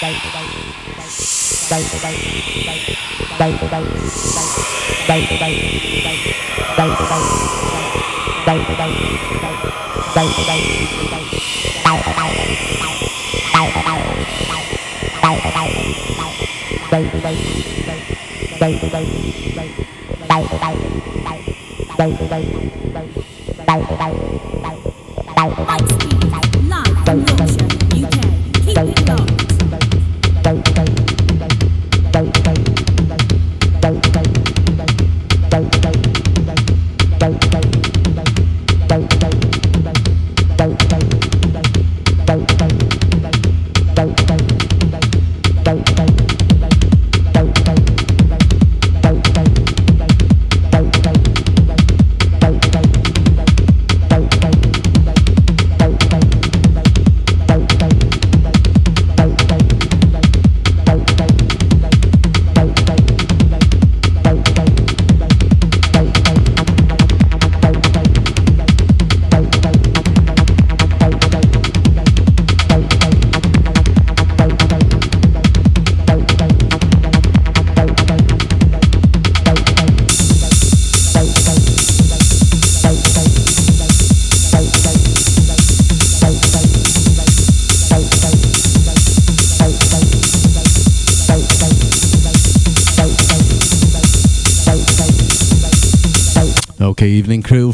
Bye.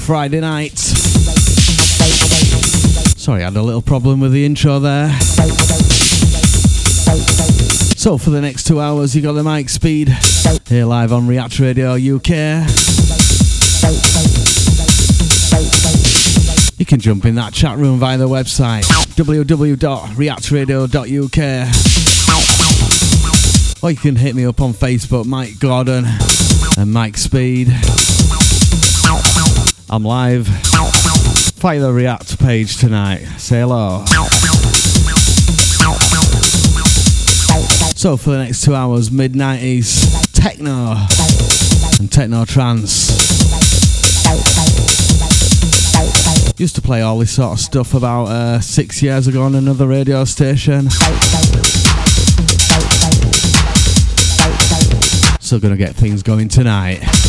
Friday night. Sorry, I had a little problem with the intro there. So, for the next two hours, you got the Mike Speed here live on React Radio UK. You can jump in that chat room via the website www.reactradio.uk. Or you can hit me up on Facebook, Mike Gordon and Mike Speed. I'm live. Fire the React page tonight. Say hello. So for the next two hours, mid 90s techno and techno trance. Used to play all this sort of stuff about uh, six years ago on another radio station. Still gonna get things going tonight.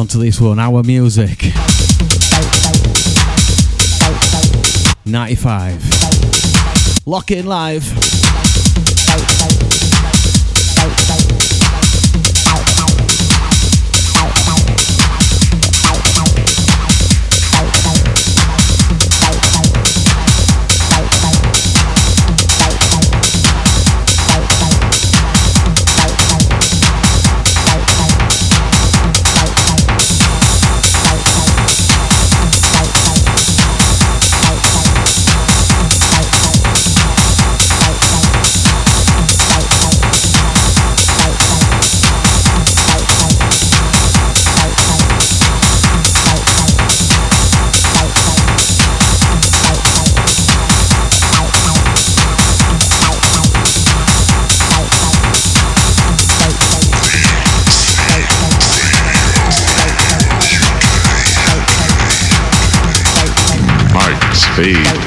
Onto this one, our music. 95. Lock in live. This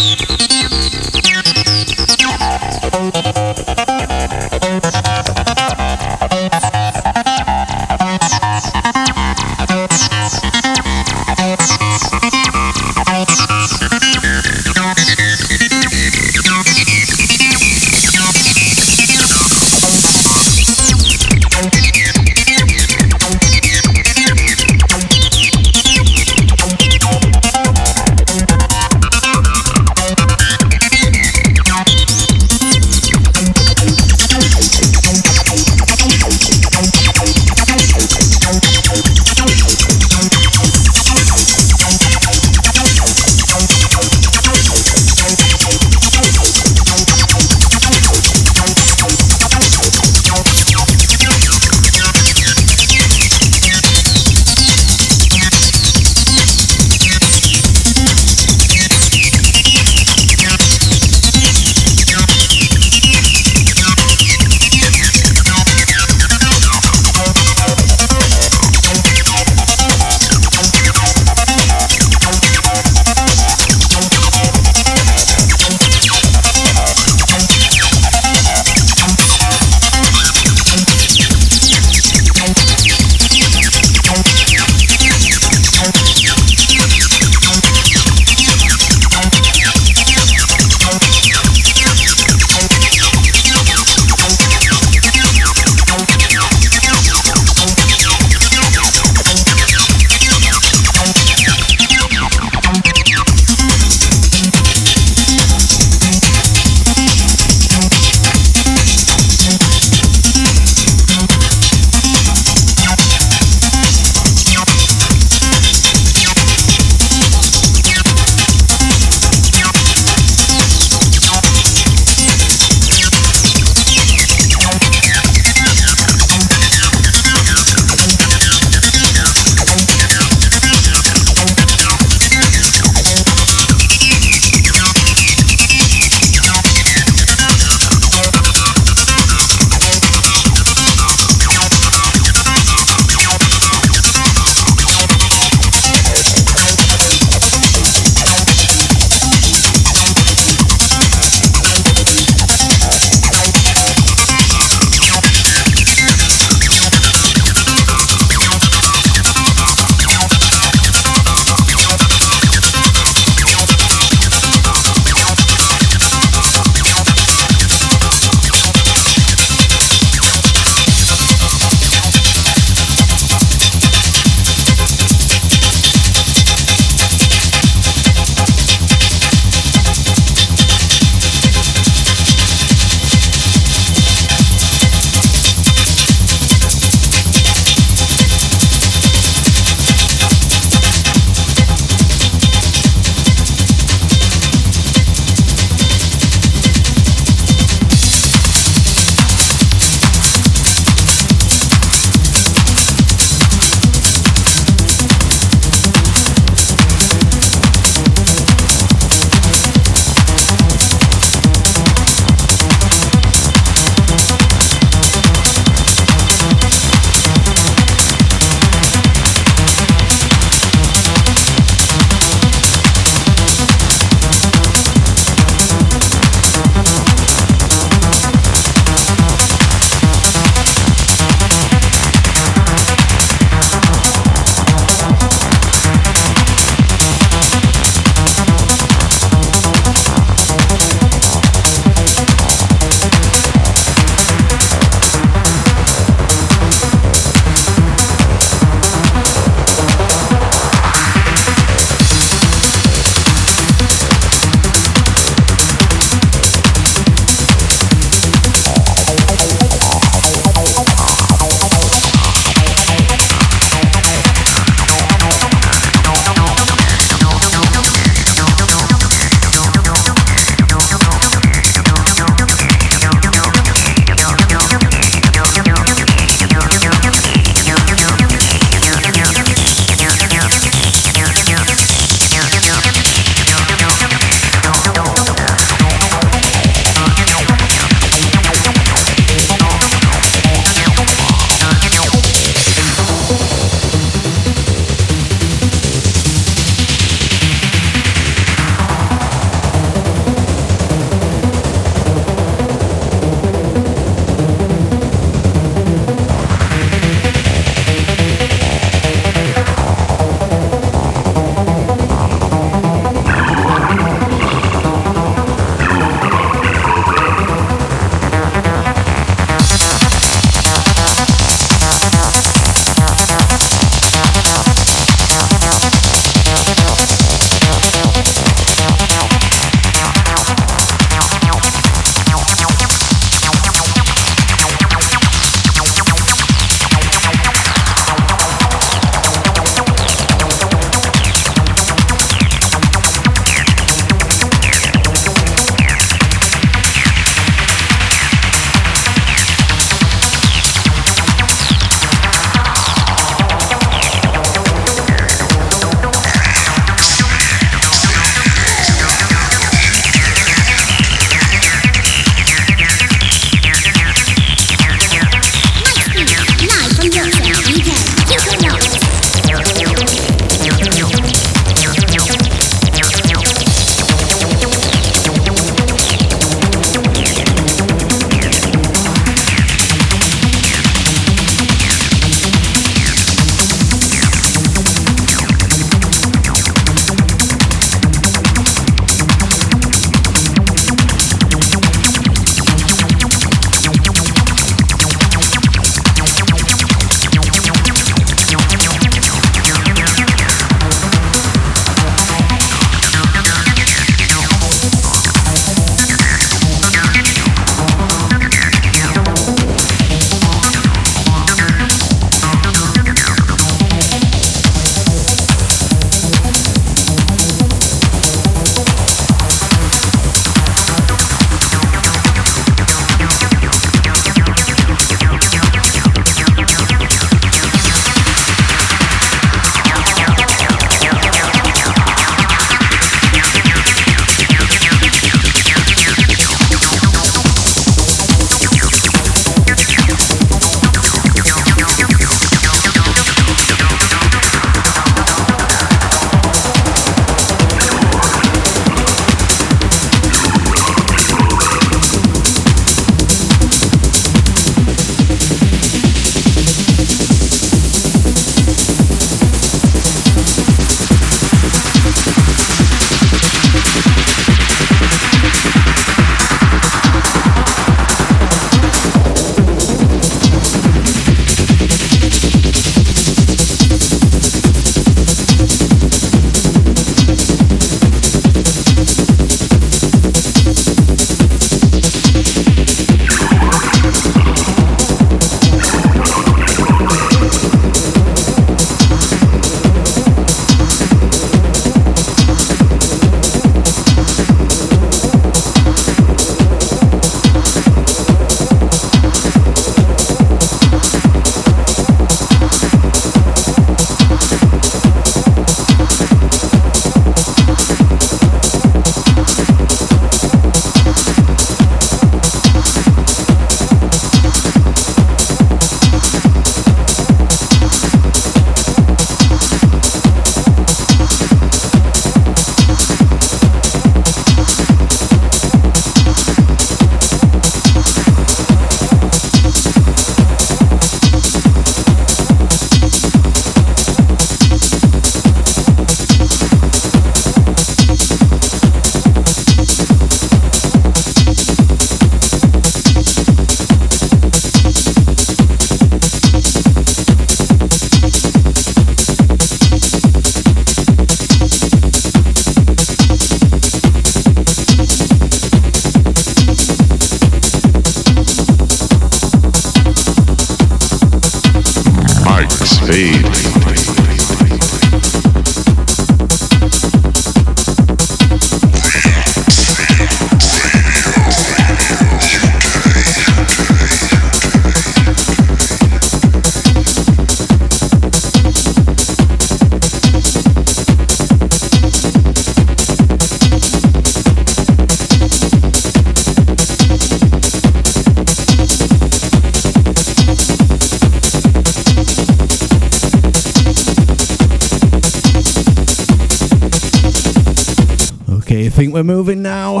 we're moving now.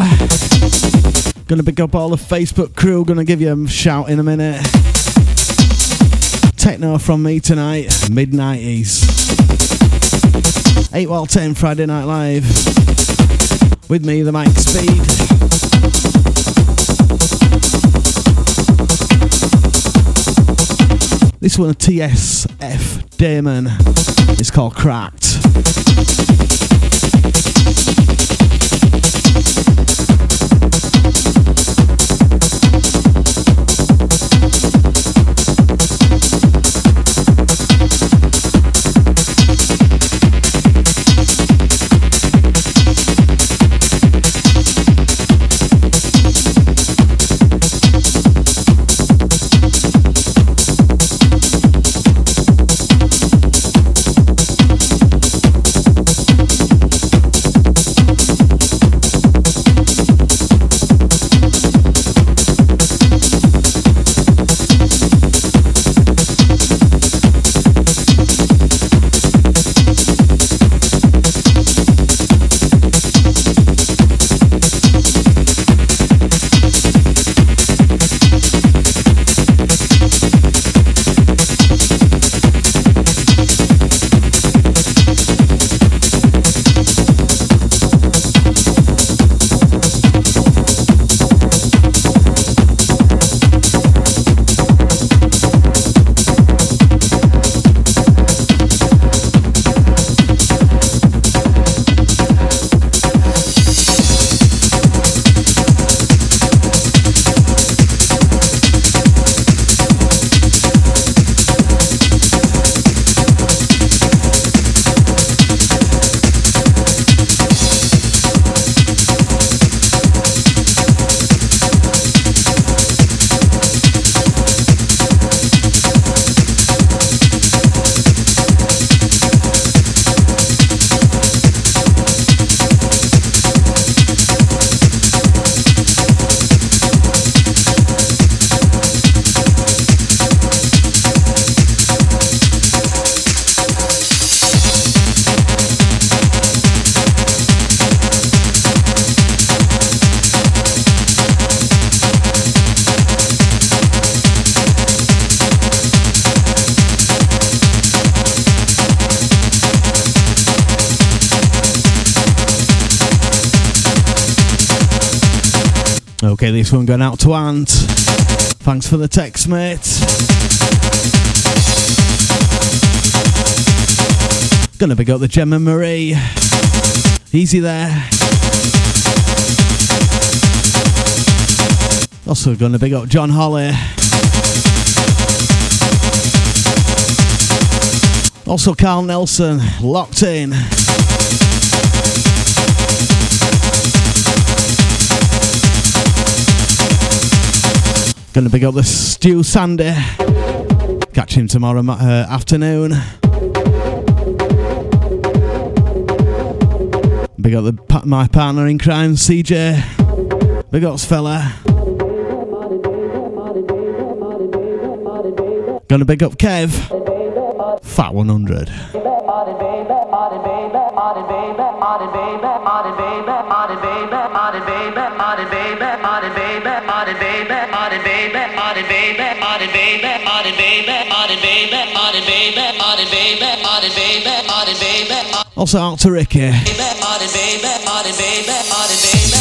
Gonna pick up all the Facebook crew, gonna give you a shout in a minute. Techno from me tonight, mid 90s. 8 while 10 Friday Night Live. With me, the Mike Speed. This one, TSF Damon. It's called Cracked. One going out to Ant. Thanks for the text, mate. Gonna big up the Gemma Marie. Easy there. Also gonna big up John Holly. Also Carl Nelson, locked in. Gonna big up the Stew Sandy. Catch him tomorrow uh, afternoon. Big up the, my partner in crime, CJ. Big ups, fella. Gonna big up Kev. Fat 100. Also out to Ricky. Try to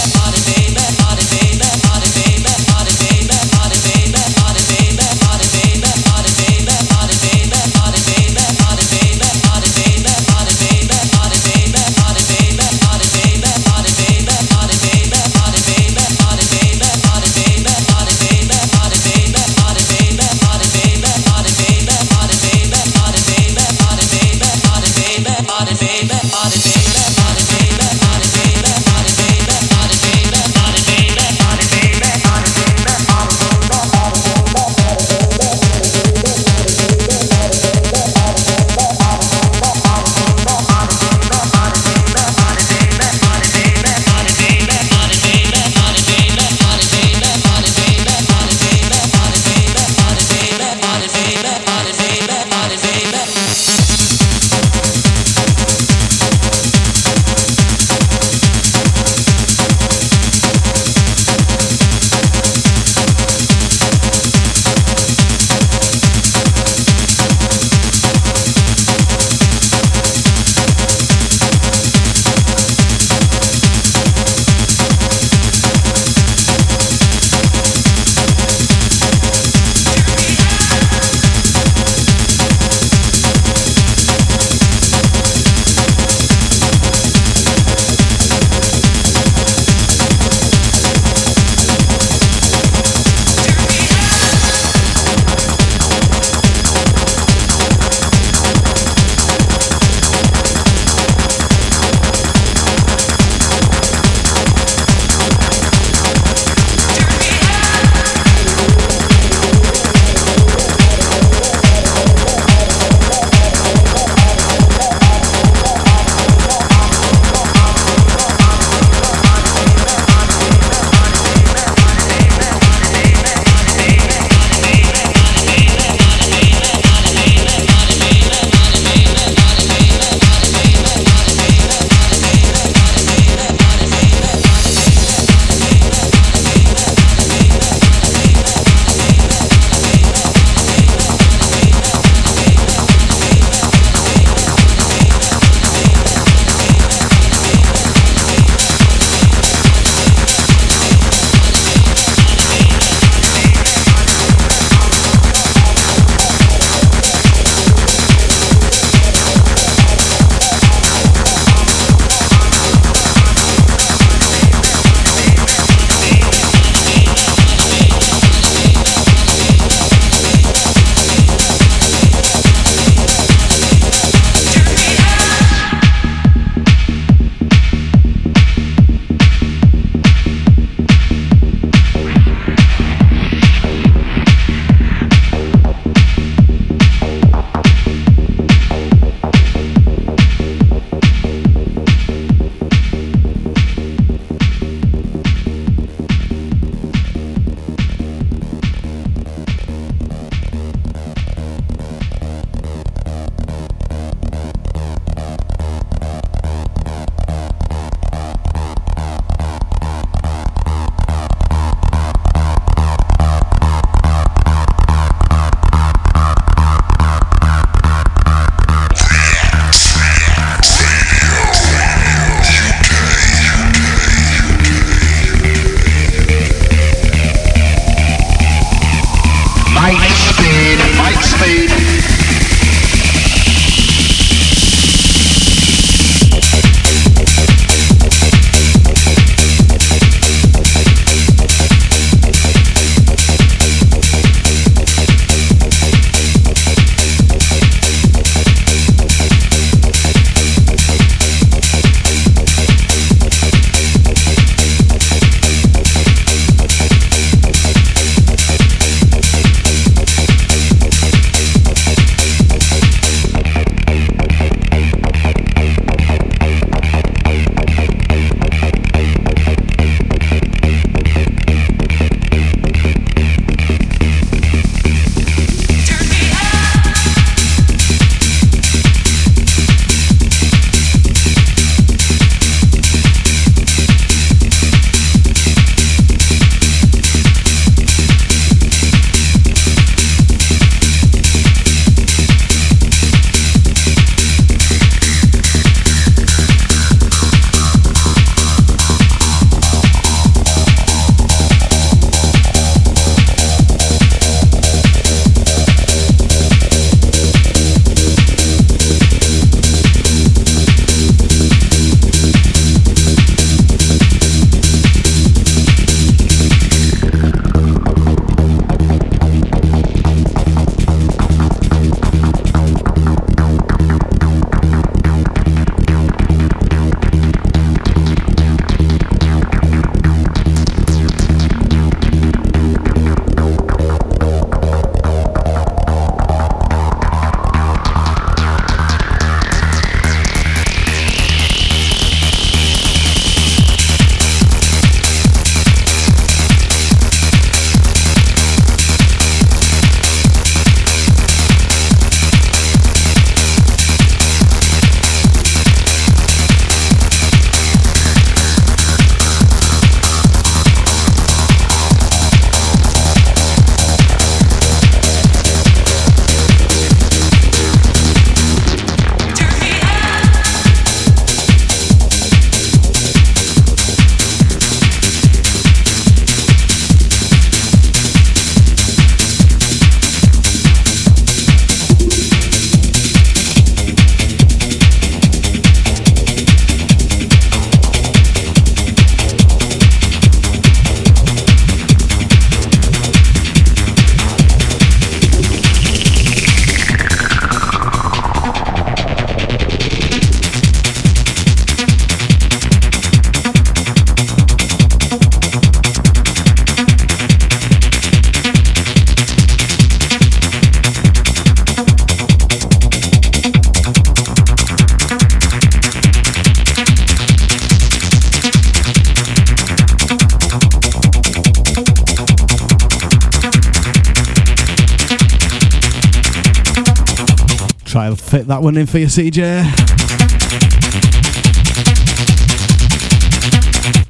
that one in for you, CJ.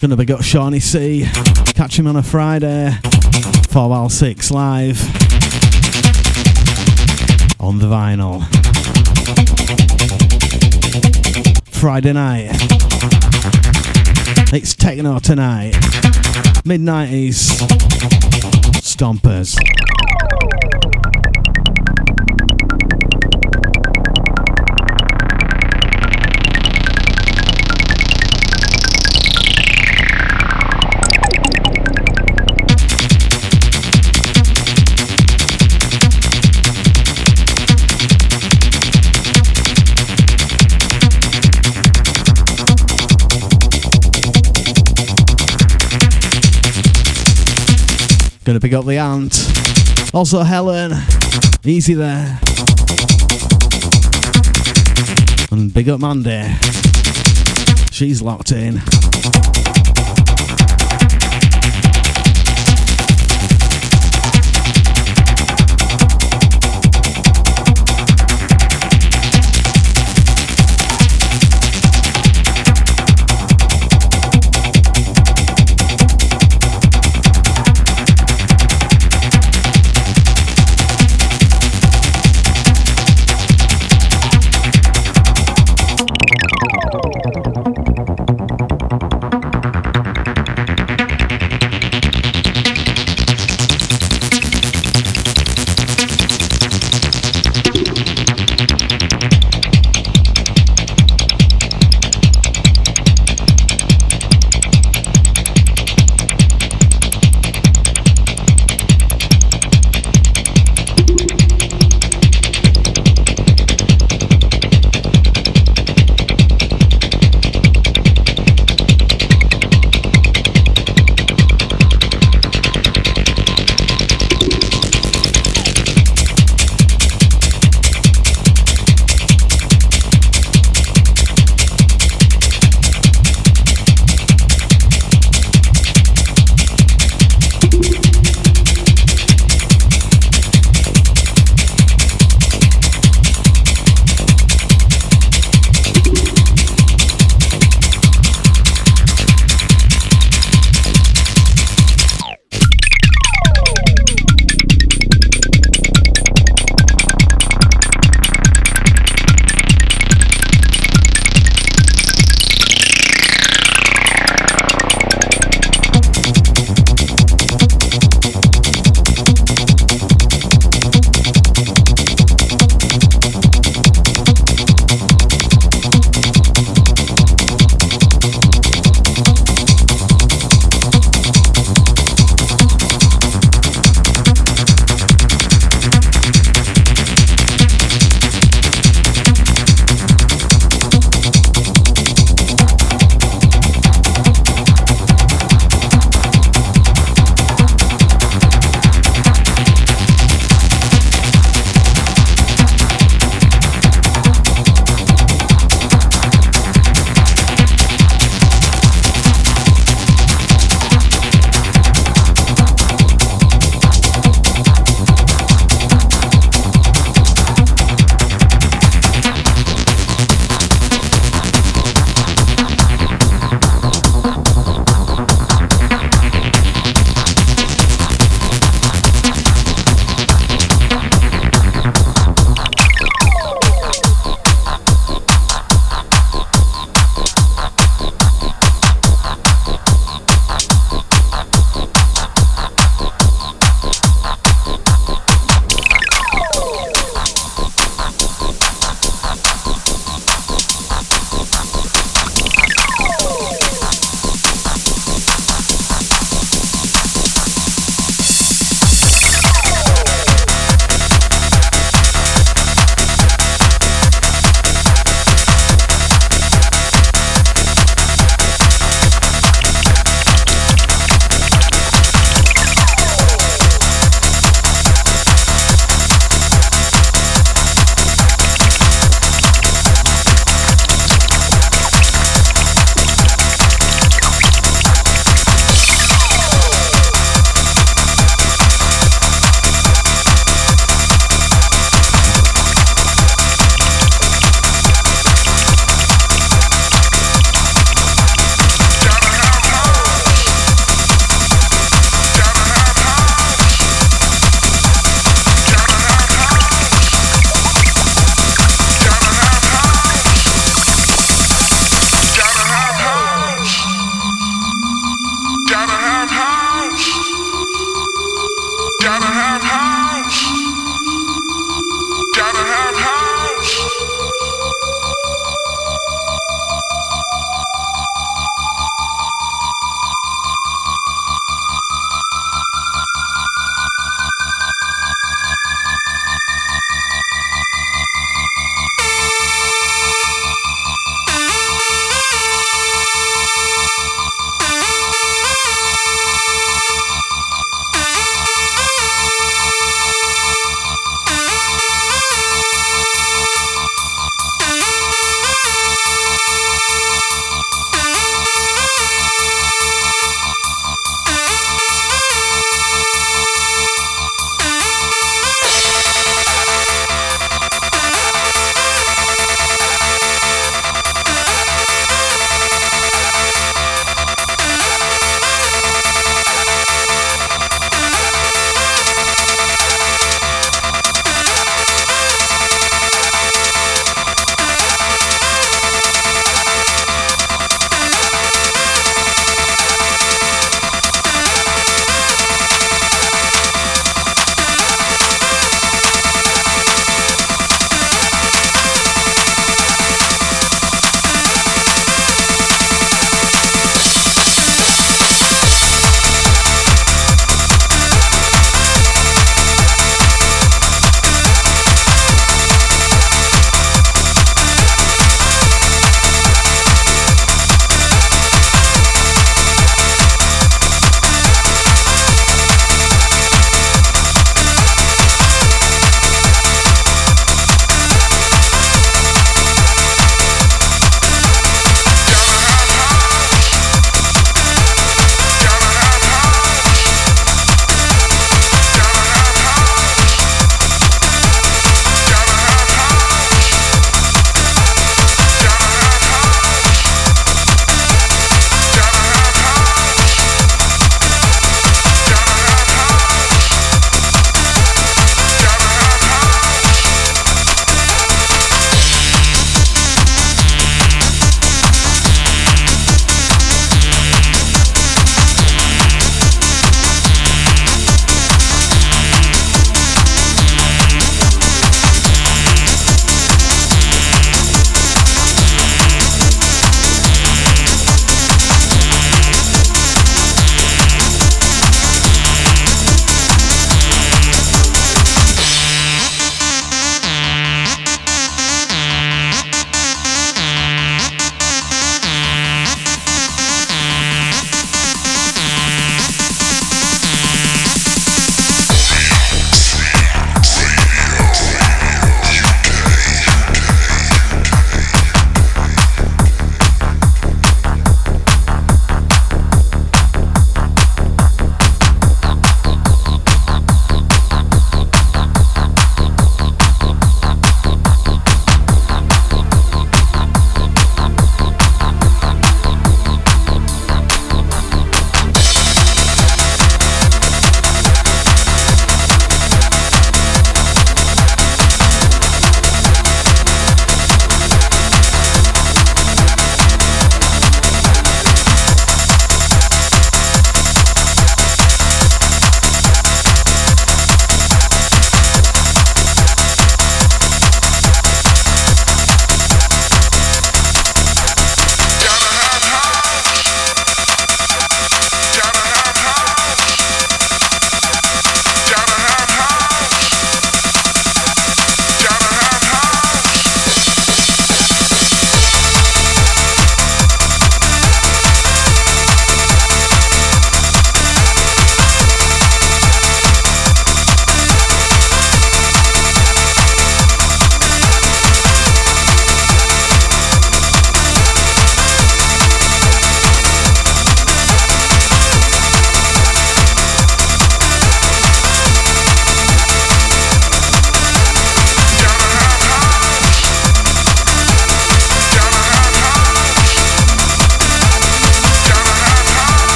Gonna be got Shawnee C. Catch him on a Friday. 4 while 6 live. On the vinyl. Friday night. It's techno tonight. Mid 90s. Stompers. Gonna pick up the aunt. Also Helen. Easy there. And big up Mandy. She's locked in.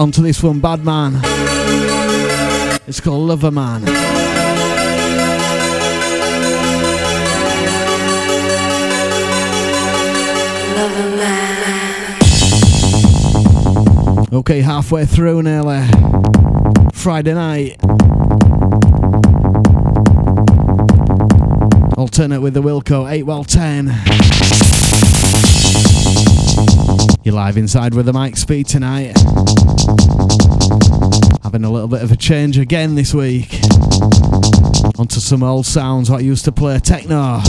Okay, we're on to this one, Bad Man. It's called Lover Man. Okay, halfway through nearly. Friday night. Alternate with the Wilco, 8 well 10. You're live inside with the mic speed tonight. Having a little bit of a change again this week. Onto some old sounds I used to play techno.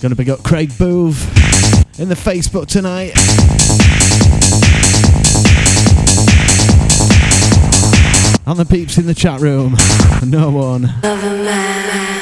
Gonna big up Craig Boove in the Facebook tonight. And the peeps in the chat room. No one.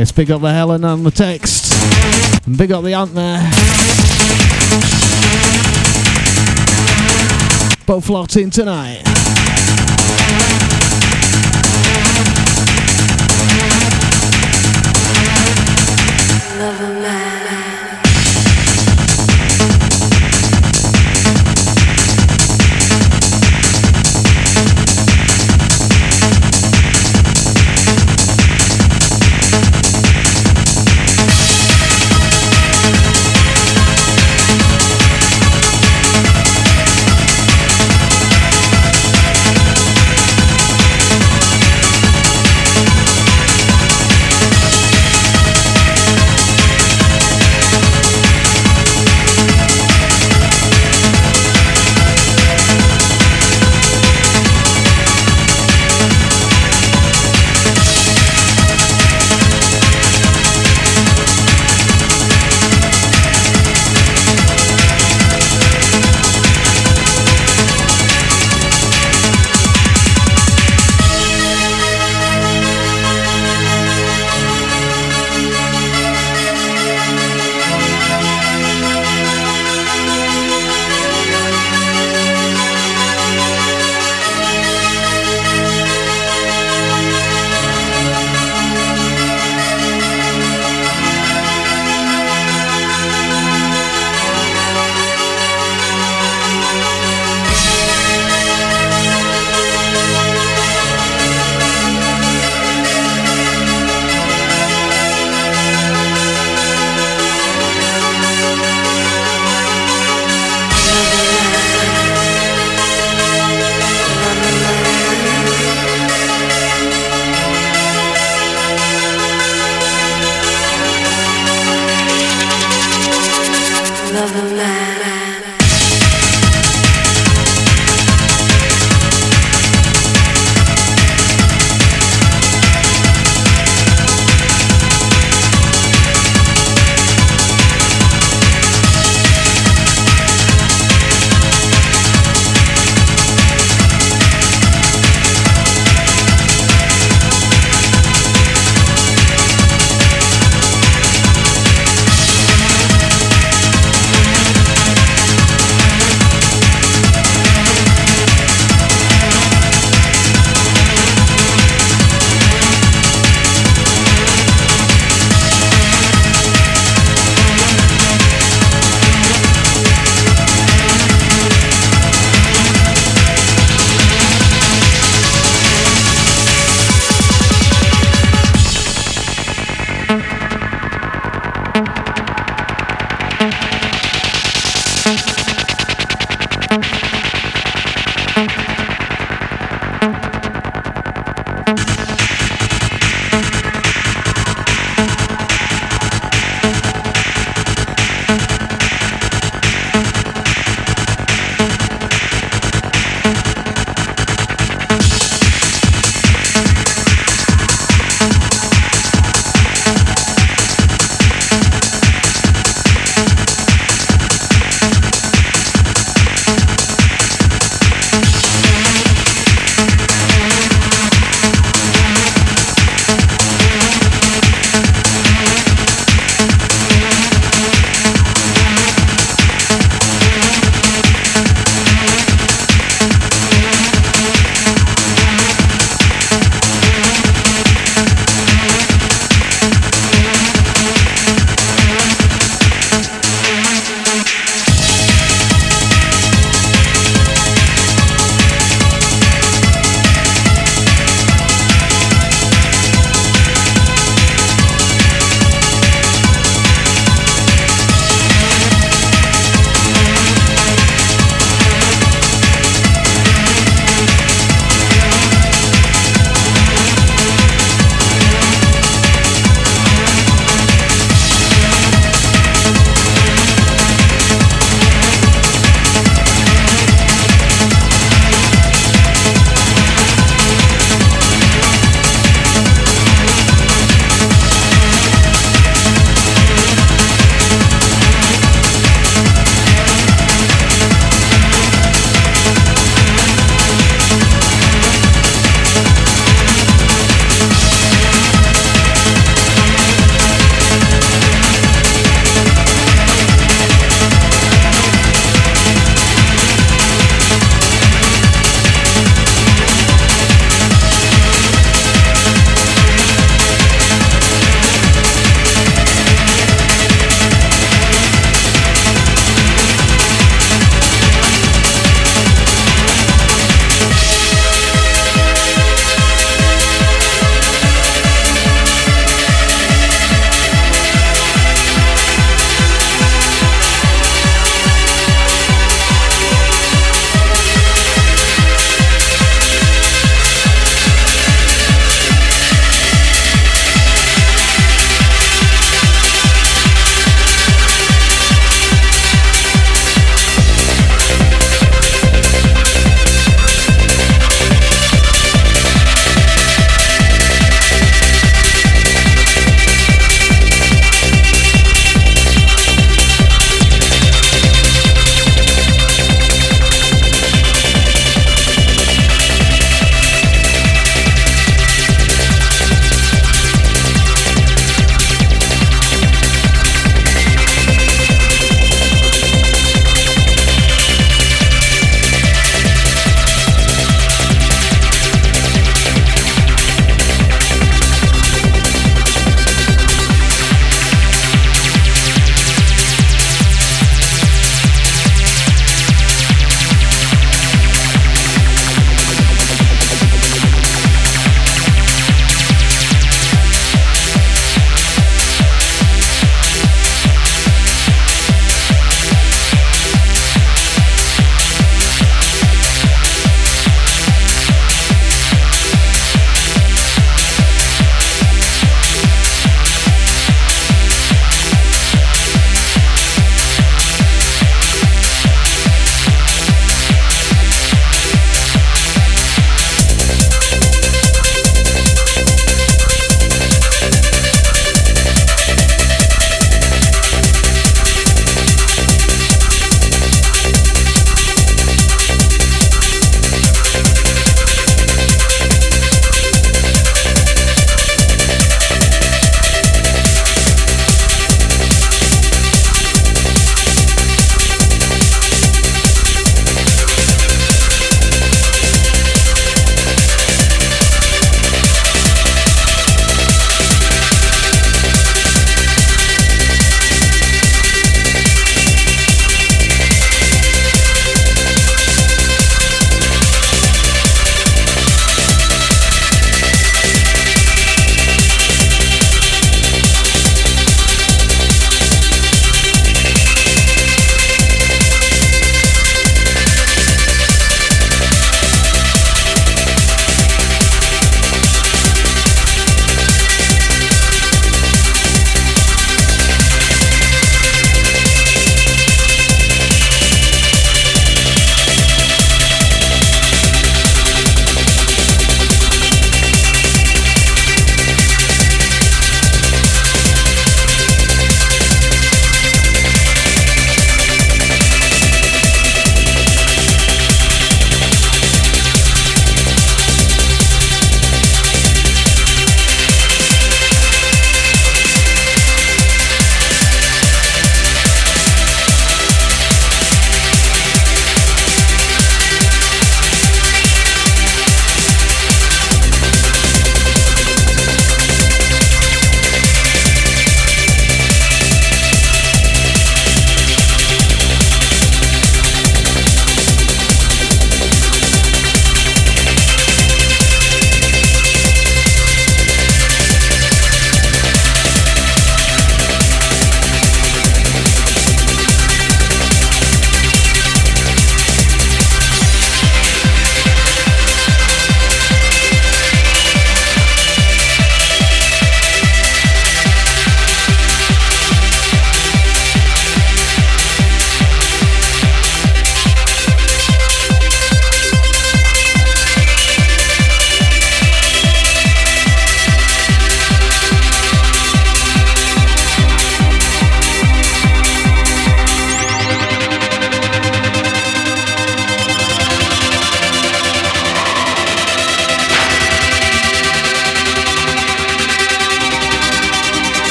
Yes, big up the Helen on the text. And big up the aunt there. Both locked in tonight.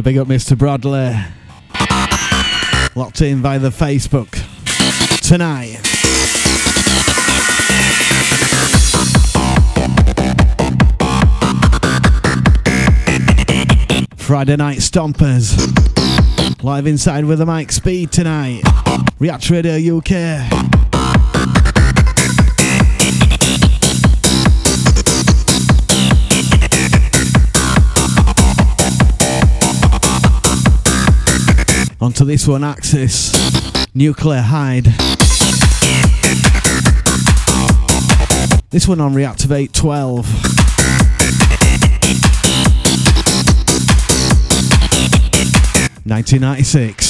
Gonna big up Mr. Bradley. Locked in via the Facebook tonight. Friday night stompers. Live inside with the Mike Speed tonight. React Radio UK. Onto this one, Axis. Nuclear Hide. This one on Reactivate 12. Nineteen ninety six.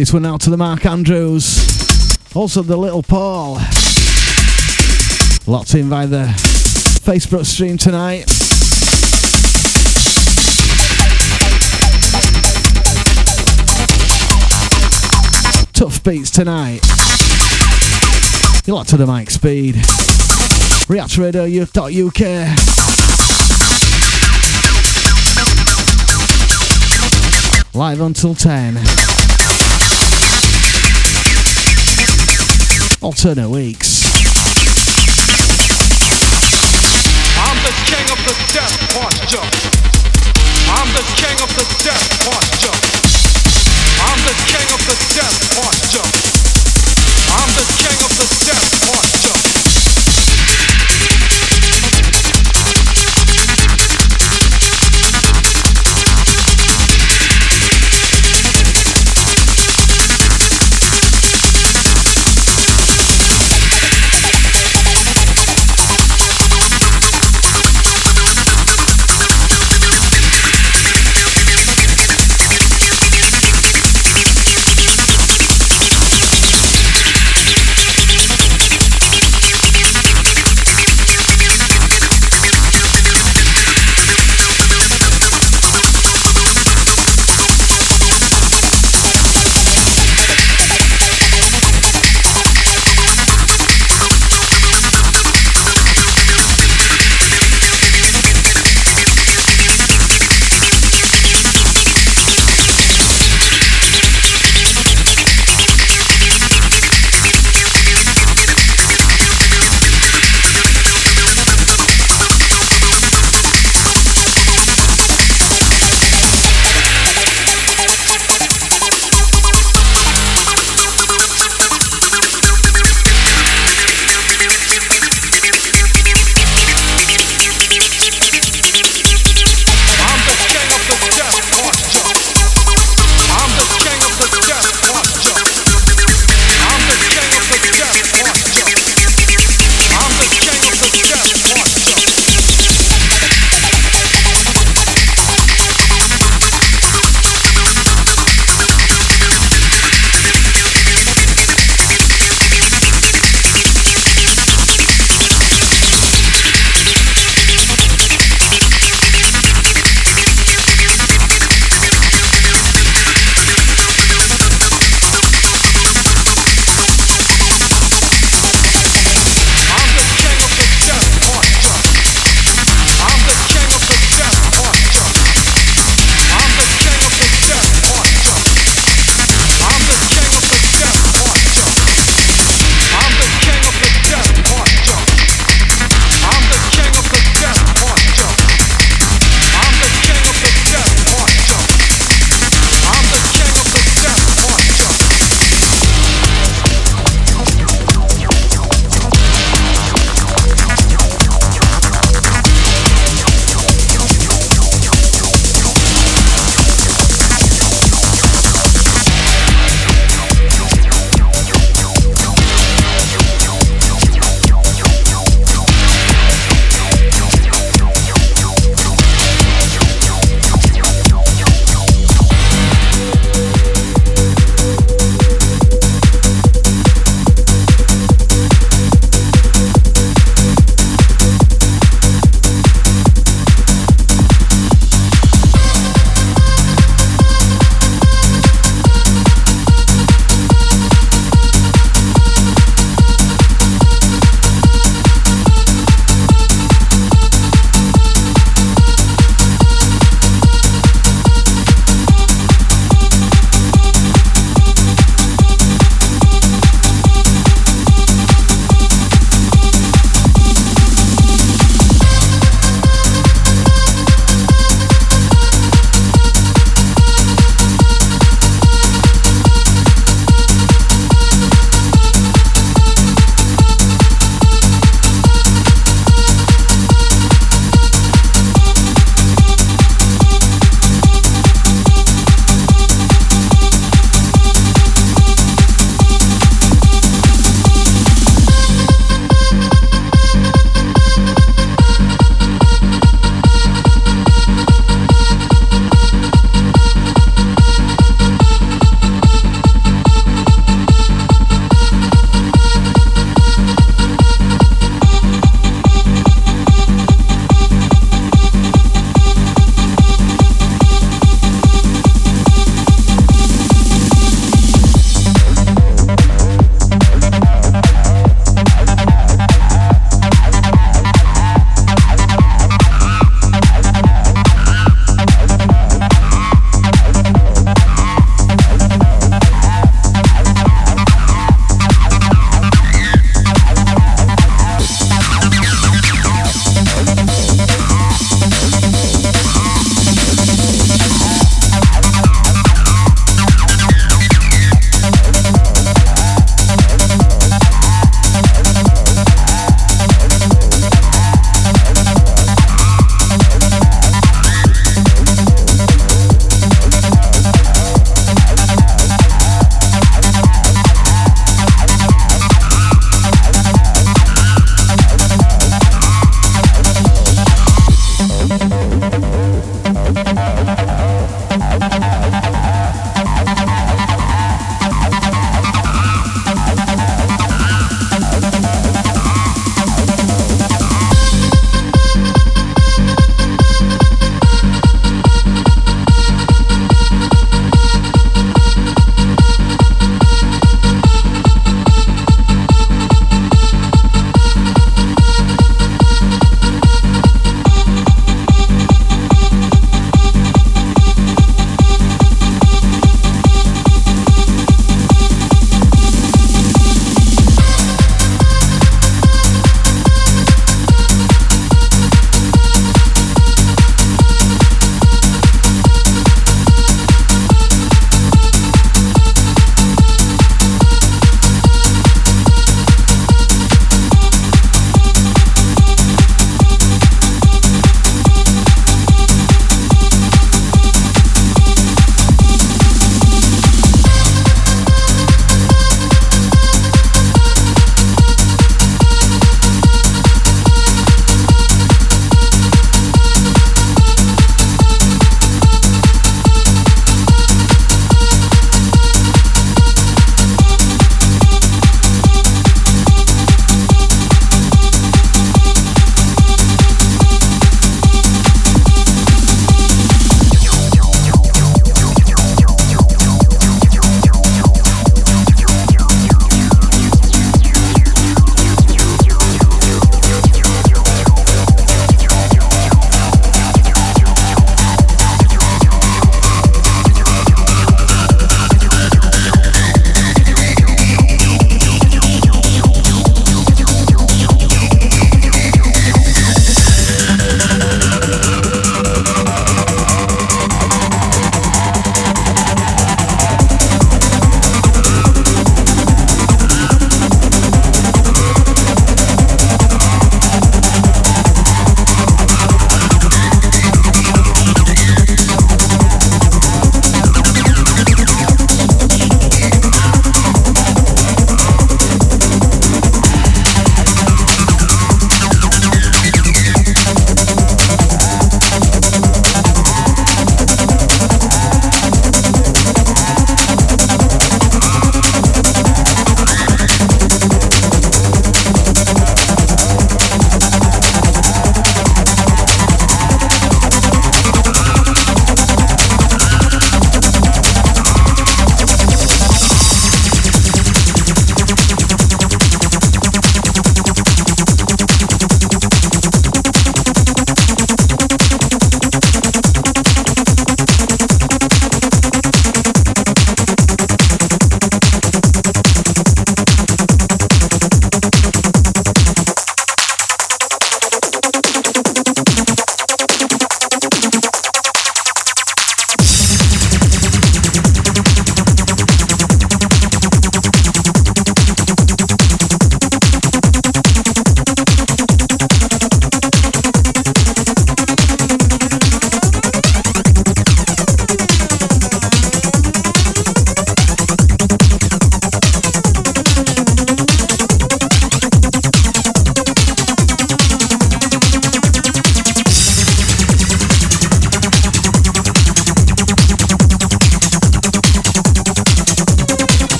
This one out to the Mark Andrews. Also the little Paul. Locked in by the Facebook stream tonight. Tough beats tonight. You're locked to the Mike Speed. Reactradio.uk. Live until 10. Alternate weeks.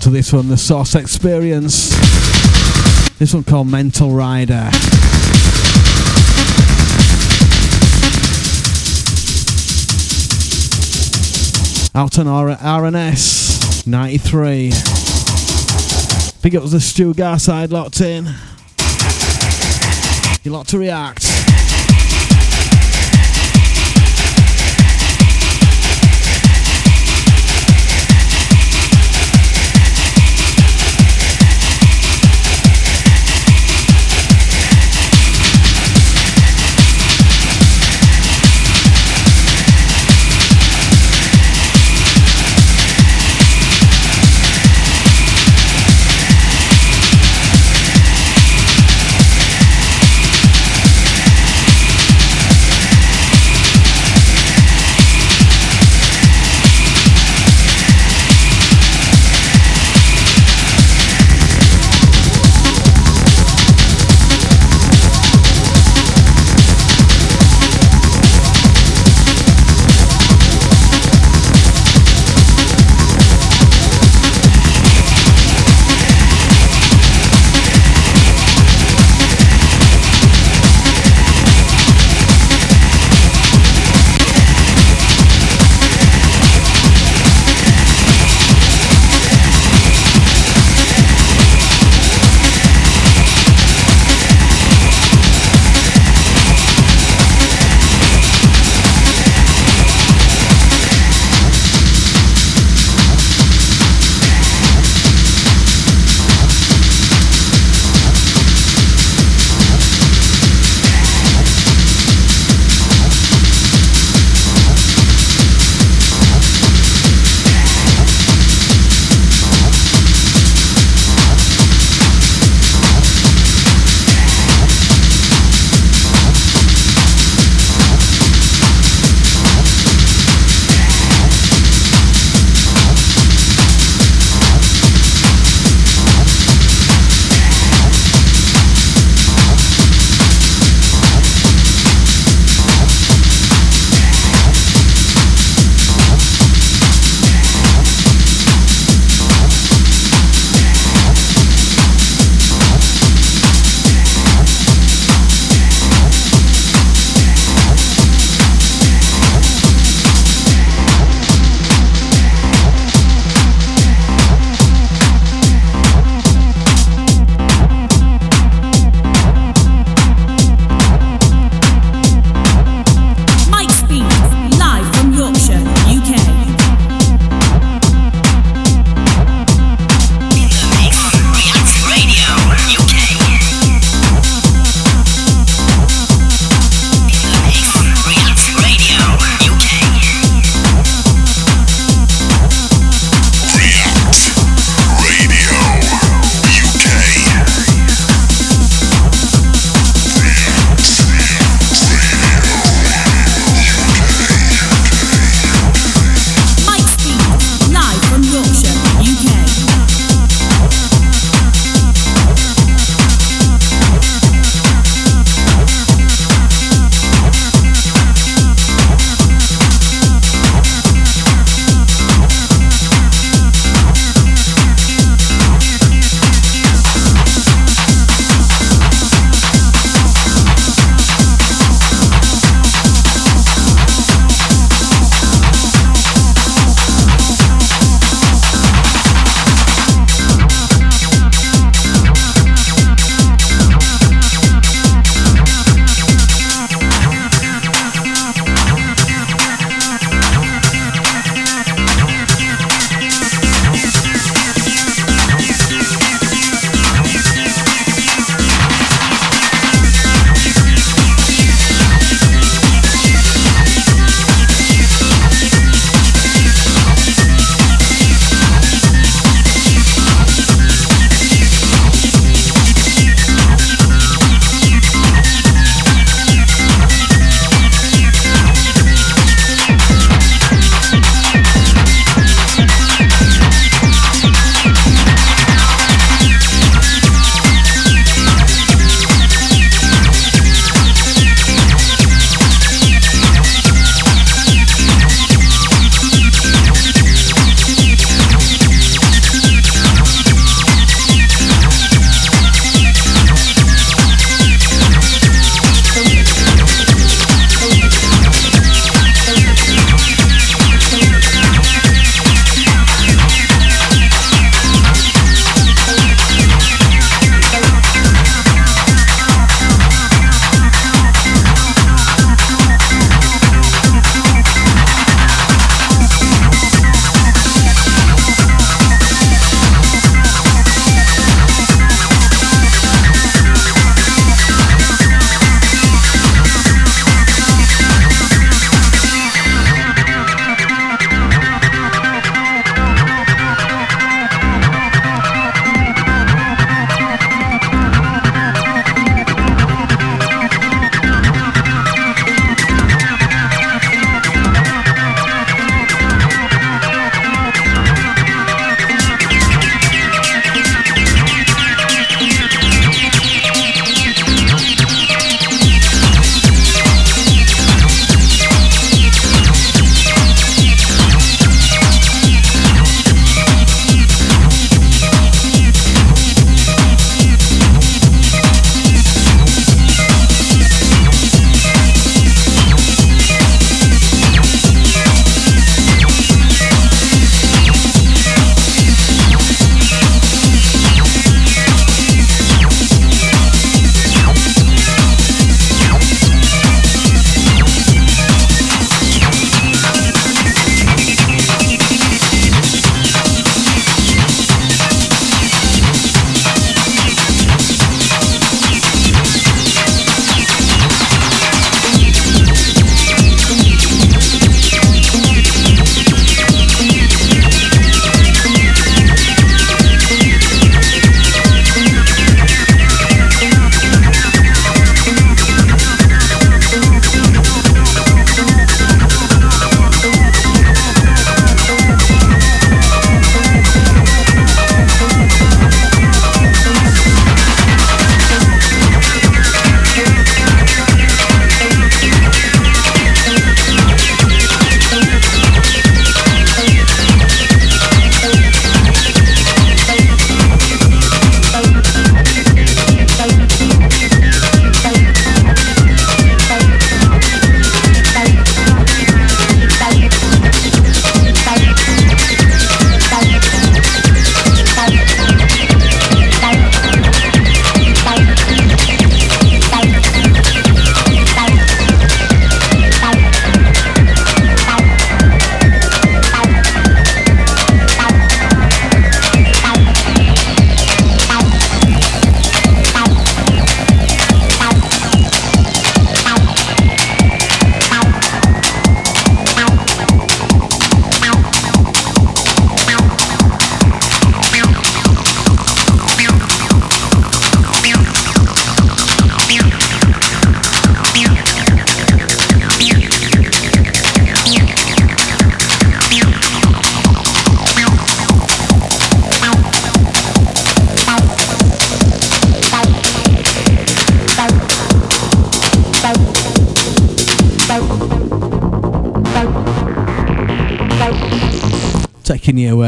Onto this one, the Source Experience. This one called Mental Rider. Out on R- R&S 93. Big up to the Stu Garside locked in. You lot to react.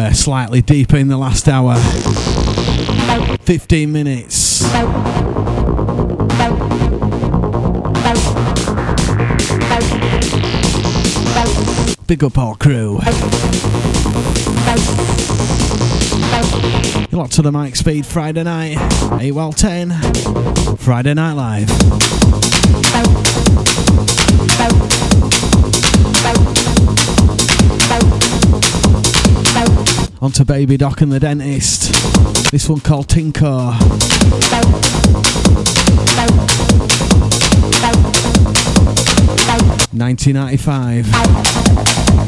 Uh, slightly deeper in the last hour. 15 minutes. Big up our crew. You're to the Mike Speed Friday night, 8 well 10, Friday Night Live. On to Baby Doc and the Dentist. This one called Tinker. 1995.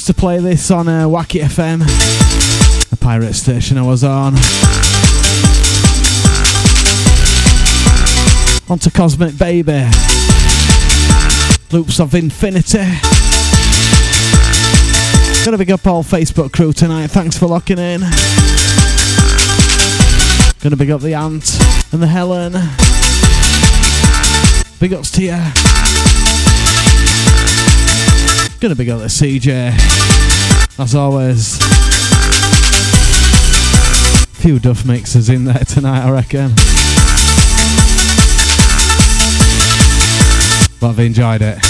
Used to play this on uh, Wacky FM, a pirate station I was on. Onto Cosmic Baby. Loops of Infinity. Gonna big up all Facebook crew tonight. Thanks for locking in. Gonna big up the Ant and the Helen. Big ups to you. Gonna big up the CJ. As always. Few duff mixers in there tonight, I reckon. But I've enjoyed it.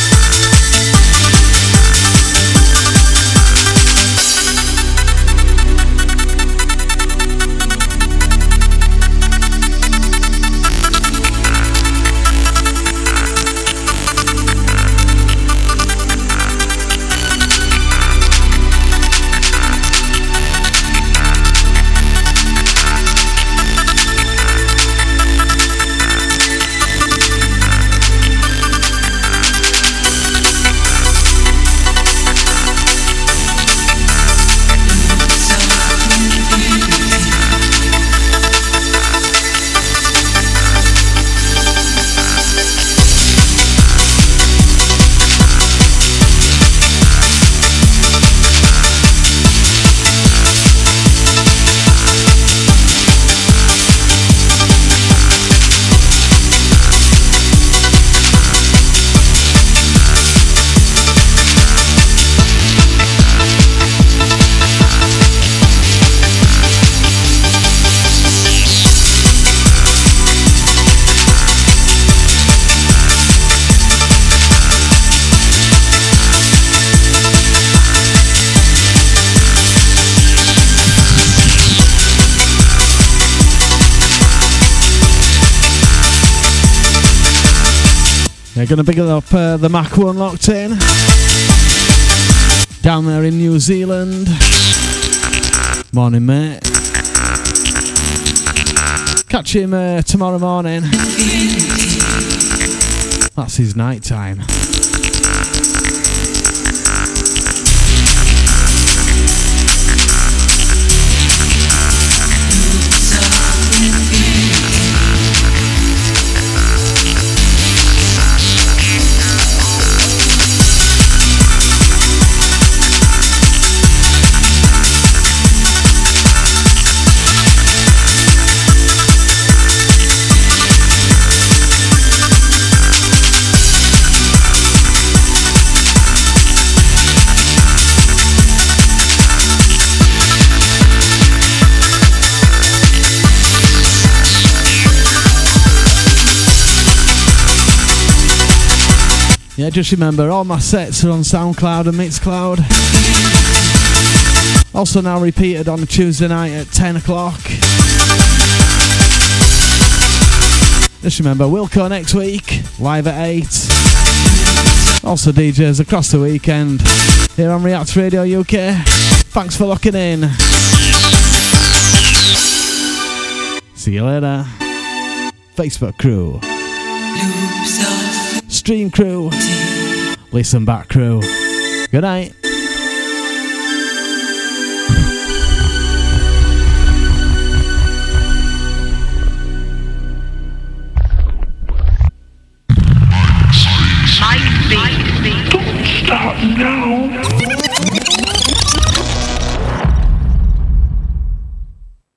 Going to big up uh, the Mac One locked in down there in New Zealand. Morning, mate. Catch him uh, tomorrow morning. That's his night time. Just remember all my sets are on SoundCloud and Mixcloud. Also now repeated on a Tuesday night at 10 o'clock. Just remember Wilco next week, live at 8. Also DJs across the weekend here on React Radio UK. Thanks for locking in. See you later. Facebook crew. Stream crew. Listen back crew. Good night. Don't stop now.